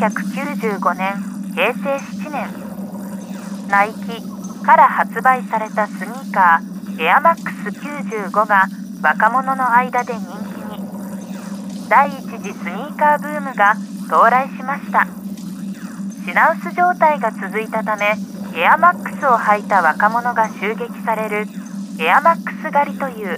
1995年平成7年。ナイキから発売されたスニーカーエアマックス95が若者の間で人気に。第一次スニーカーブームが到来しました。品薄状態が続いたためエアマックスを履いた若者が襲撃されるエアマックス狩りという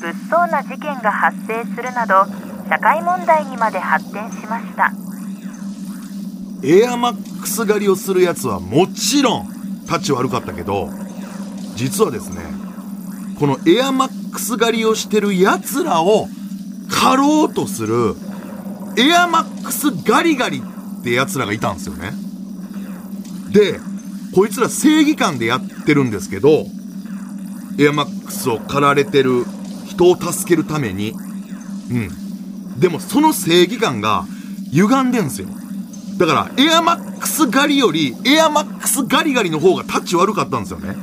物騒な事件が発生するなど社会問題にまで発展しました。エアマックス狩りをするやつはもちろん立ち悪かったけど実はですねこのエアマックス狩りをしてるやつらを狩ろうとするエアマックスガリガリってやつらがいたんですよね。でこいつら正義感でやってるんですけどエアマックスを狩られてる人を助けるためにうん。でもその正義感が歪んでんすよ。だからエアマックス狩りよりエアマックスガリガリの方がタッチ悪かったんですよね。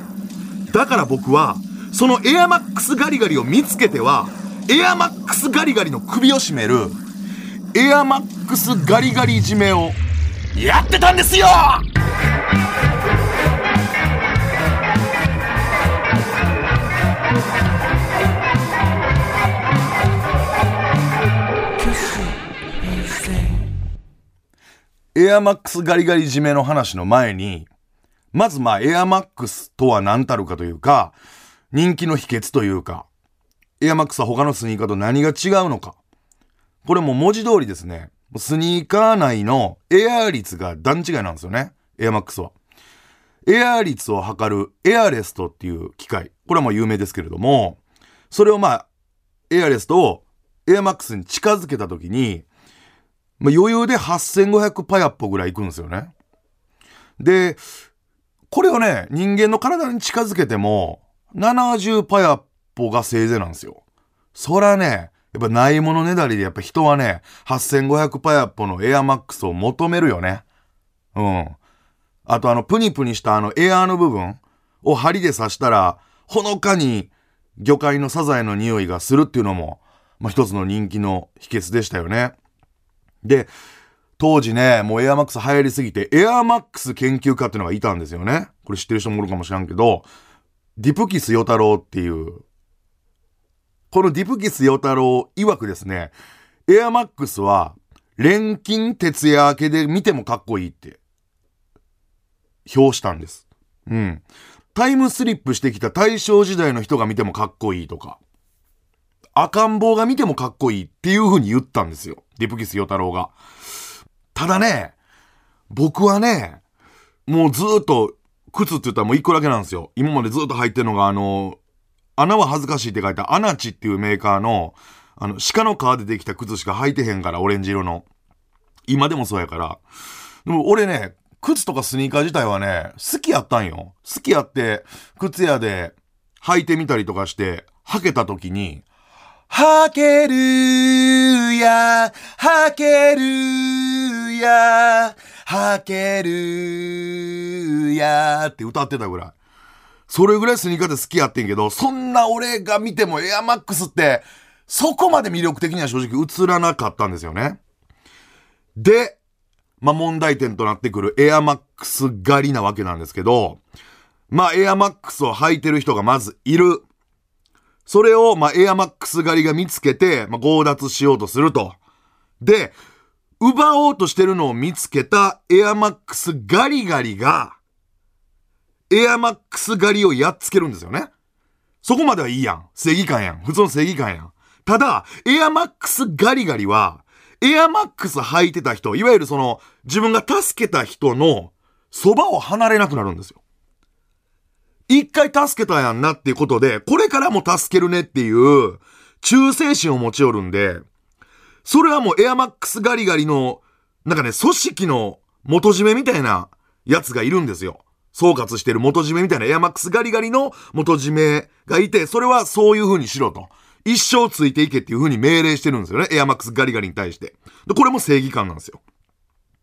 だから僕はそのエアマックスガリガリを見つけてはエアマックスガリガリの首を絞めるエアマックスガリガリ締めをやってたんですよ！エアマックスガリガリ締めの話の前に、まずまあエアマックスとは何たるかというか、人気の秘訣というか、エアマックスは他のスニーカーと何が違うのか。これも文字通りですね、スニーカー内のエア率が段違いなんですよね。エアマックスは。エア率を測るエアレストっていう機械。これはもう有名ですけれども、それをまあ、エアレストをエアマックスに近づけたときに、まあ、余裕で8500パヤッポぐらいいくんですよね。で、これをね、人間の体に近づけても、70パヤッポがせいぜいなんですよ。そらね、やっぱないものねだりでやっぱ人はね、8500パヤッポのエアマックスを求めるよね。うん。あとあの、プニプニしたあのエアーの部分を針で刺したら、ほのかに魚介のサザエの匂いがするっていうのも、まあ、一つの人気の秘訣でしたよね。で、当時ね、もうエアマックス流行りすぎて、エアマックス研究家っていうのがいたんですよね。これ知ってる人もおるかもしらんけど、ディプキスヨタロウっていう、このディプキスヨタロウ曰くですね、エアマックスは、錬金徹夜明けで見てもかっこいいって、表したんです。うん。タイムスリップしてきた大正時代の人が見てもかっこいいとか、赤ん坊が見てもかっこいいっていう風に言ったんですよ。ディプキスヨタロウが。ただね、僕はね、もうずっと、靴って言ったらもう一個だけなんですよ。今までずっと入ってるのが、あの、穴は恥ずかしいって書いたアナチっていうメーカーの、あの、鹿の皮でできた靴しか履いてへんから、オレンジ色の。今でもそうやから。でも俺ね、靴とかスニーカー自体はね、好きやったんよ。好きやって、靴屋で履いてみたりとかして、履けた時に、はけるや、はけるや、はけるやって歌ってたぐらい。それぐらいスニーカーで好きやってんけど、そんな俺が見てもエアマックスって、そこまで魅力的には正直映らなかったんですよね。で、まあ、問題点となってくるエアマックス狩りなわけなんですけど、まあ、エアマックスを履いてる人がまずいる。それを、まあ、エアマックス狩りが見つけて、まあ、強奪しようとすると。で、奪おうとしてるのを見つけたエアマックスガリガリが、エアマックス狩りをやっつけるんですよね。そこまではいいやん。正義感やん。普通の正義感やん。ただ、エアマックスガリガリは、エアマックス履いてた人、いわゆるその、自分が助けた人の、そばを離れなくなるんですよ。一回助けたやんなっていうことで、これからも助けるねっていう、忠誠心を持ち寄るんで、それはもうエアマックスガリガリの、なんかね、組織の元締めみたいなやつがいるんですよ。総括してる元締めみたいなエアマックスガリガリの元締めがいて、それはそういう風にしろと。一生ついていけっていう風に命令してるんですよね。エアマックスガリガリに対して。で、これも正義感なんですよ。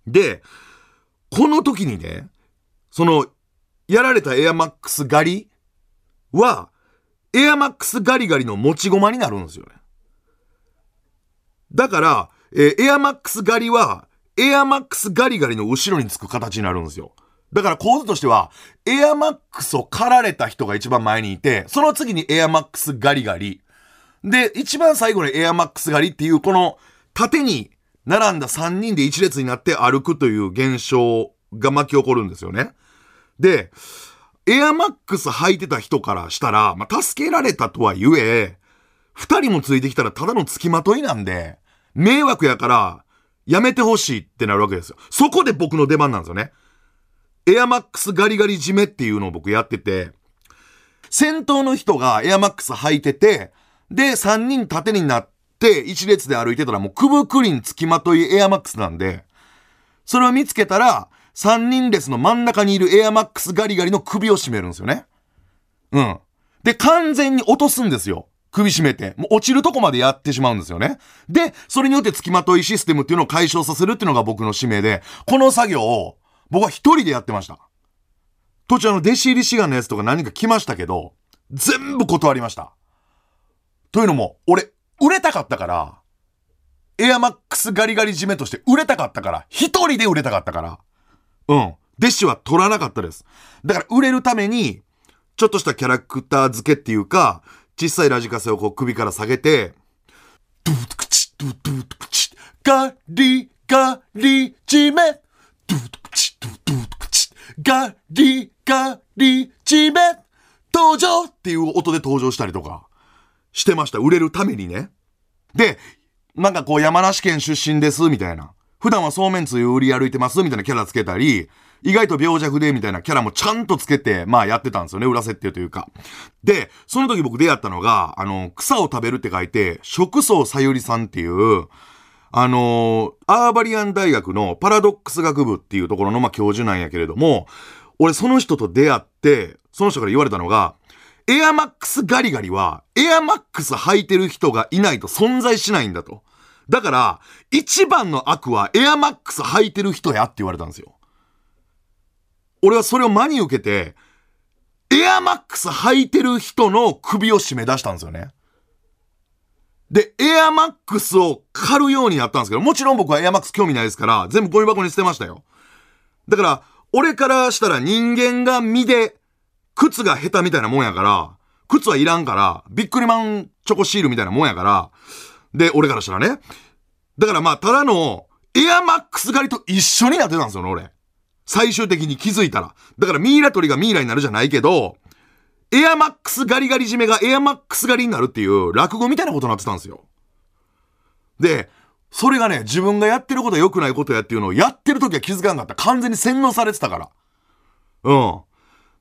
で、この時にね、そのやられたエアマックス狩りは、エアマックスガリガリの持ち駒になるんですよね。だから、えー、エアマックス狩りは、エアマックスガリガリの後ろにつく形になるんですよ。だから構図としては、エアマックスを狩られた人が一番前にいて、その次にエアマックスガリガリ。で、一番最後にエアマックスガリっていう、この縦に並んだ3人で一列になって歩くという現象が巻き起こるんですよね。で、エアマックス履いてた人からしたら、まあ、助けられたとは言え、二人もついてきたらただの付きまといなんで、迷惑やから、やめてほしいってなるわけですよ。そこで僕の出番なんですよね。エアマックスガリガリ締めっていうのを僕やってて、先頭の人がエアマックス履いてて、で、三人縦になって一列で歩いてたらもうくぶくりん付きまといエアマックスなんで、それを見つけたら、三人列の真ん中にいるエアマックスガリガリの首を絞めるんですよね。うん。で、完全に落とすんですよ。首絞めて。もう落ちるとこまでやってしまうんですよね。で、それによって付きまといシステムっていうのを解消させるっていうのが僕の使命で、この作業を僕は一人でやってました。途中あの、弟子入り志願のやつとか何か来ましたけど、全部断りました。というのも、俺、売れたかったから、エアマックスガリガリ締めとして売れたかったから、一人で売れたかったから、うん。弟子は取らなかったです。だから売れるために、ちょっとしたキャラクター付けっていうか、小さいラジカセをこう首から下げて、ドゥトクチドゥドゥトクチガリガリ締めドゥトクチドゥドゥトクチガリガリ締め登場っていう音で登場したりとかしてました。売れるためにね。で、なんかこう山梨県出身ですみたいな。普段はそうめんつゆ売り歩いてますみたいなキャラつけたり、意外と病弱でみたいなキャラもちゃんとつけて、まあやってたんですよね。裏設定というか。で、その時僕出会ったのが、あの、草を食べるって書いて、食草さゆりさんっていう、あのアーバリアン大学のパラドックス学部っていうところの、まあ、教授なんやけれども、俺その人と出会って、その人から言われたのが、エアマックスガリガリは、エアマックス履いてる人がいないと存在しないんだと。だから、一番の悪はエアマックス履いてる人やって言われたんですよ。俺はそれを真に受けて、エアマックス履いてる人の首を締め出したんですよね。で、エアマックスを狩るようになったんですけど、もちろん僕はエアマックス興味ないですから、全部ゴミ箱に捨てましたよ。だから、俺からしたら人間が身で、靴が下手みたいなもんやから、靴はいらんから、ビックリマンチョコシールみたいなもんやから、で、俺からしたらね。だからまあ、ただの、エアマックス狩りと一緒になってたんですよね、俺。最終的に気づいたら。だからミイラ取りがミイラになるじゃないけど、エアマックスガリガリ締めがエアマックス狩りになるっていう落語みたいなことになってたんですよ。で、それがね、自分がやってることは良くないことやっていうのをやってる時は気づかなかった。完全に洗脳されてたから。うん。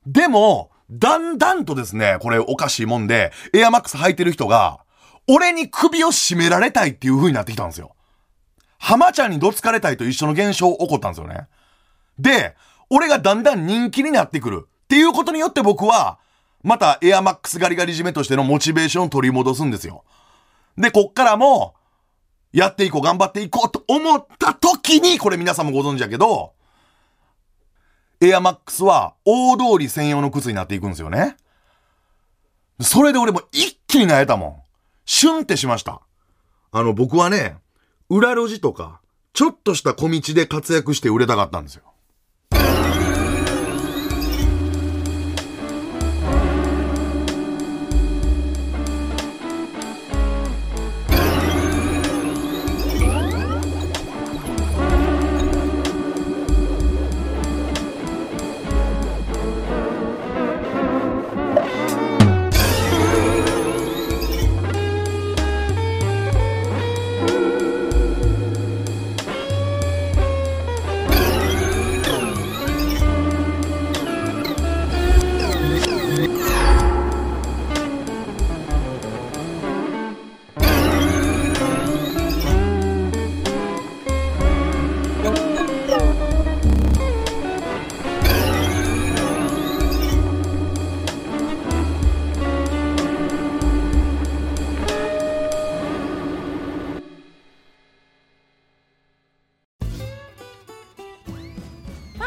でも、だんだんとですね、これおかしいもんで、エアマックス履いてる人が、俺に首を絞められたいっていう風になってきたんですよ。浜ちゃんにどつかれたいと一緒の現象起こったんですよね。で、俺がだんだん人気になってくるっていうことによって僕は、またエアマックスガリガリ締めとしてのモチベーションを取り戻すんですよ。で、こっからも、やっていこう、頑張っていこうと思った時に、これ皆さんもご存知やけど、エアマックスは大通り専用の靴になっていくんですよね。それで俺も一気に萎えたもん。シュンってしました。あの、僕はね、裏路地とか、ちょっとした小道で活躍して売れたかったんですよ。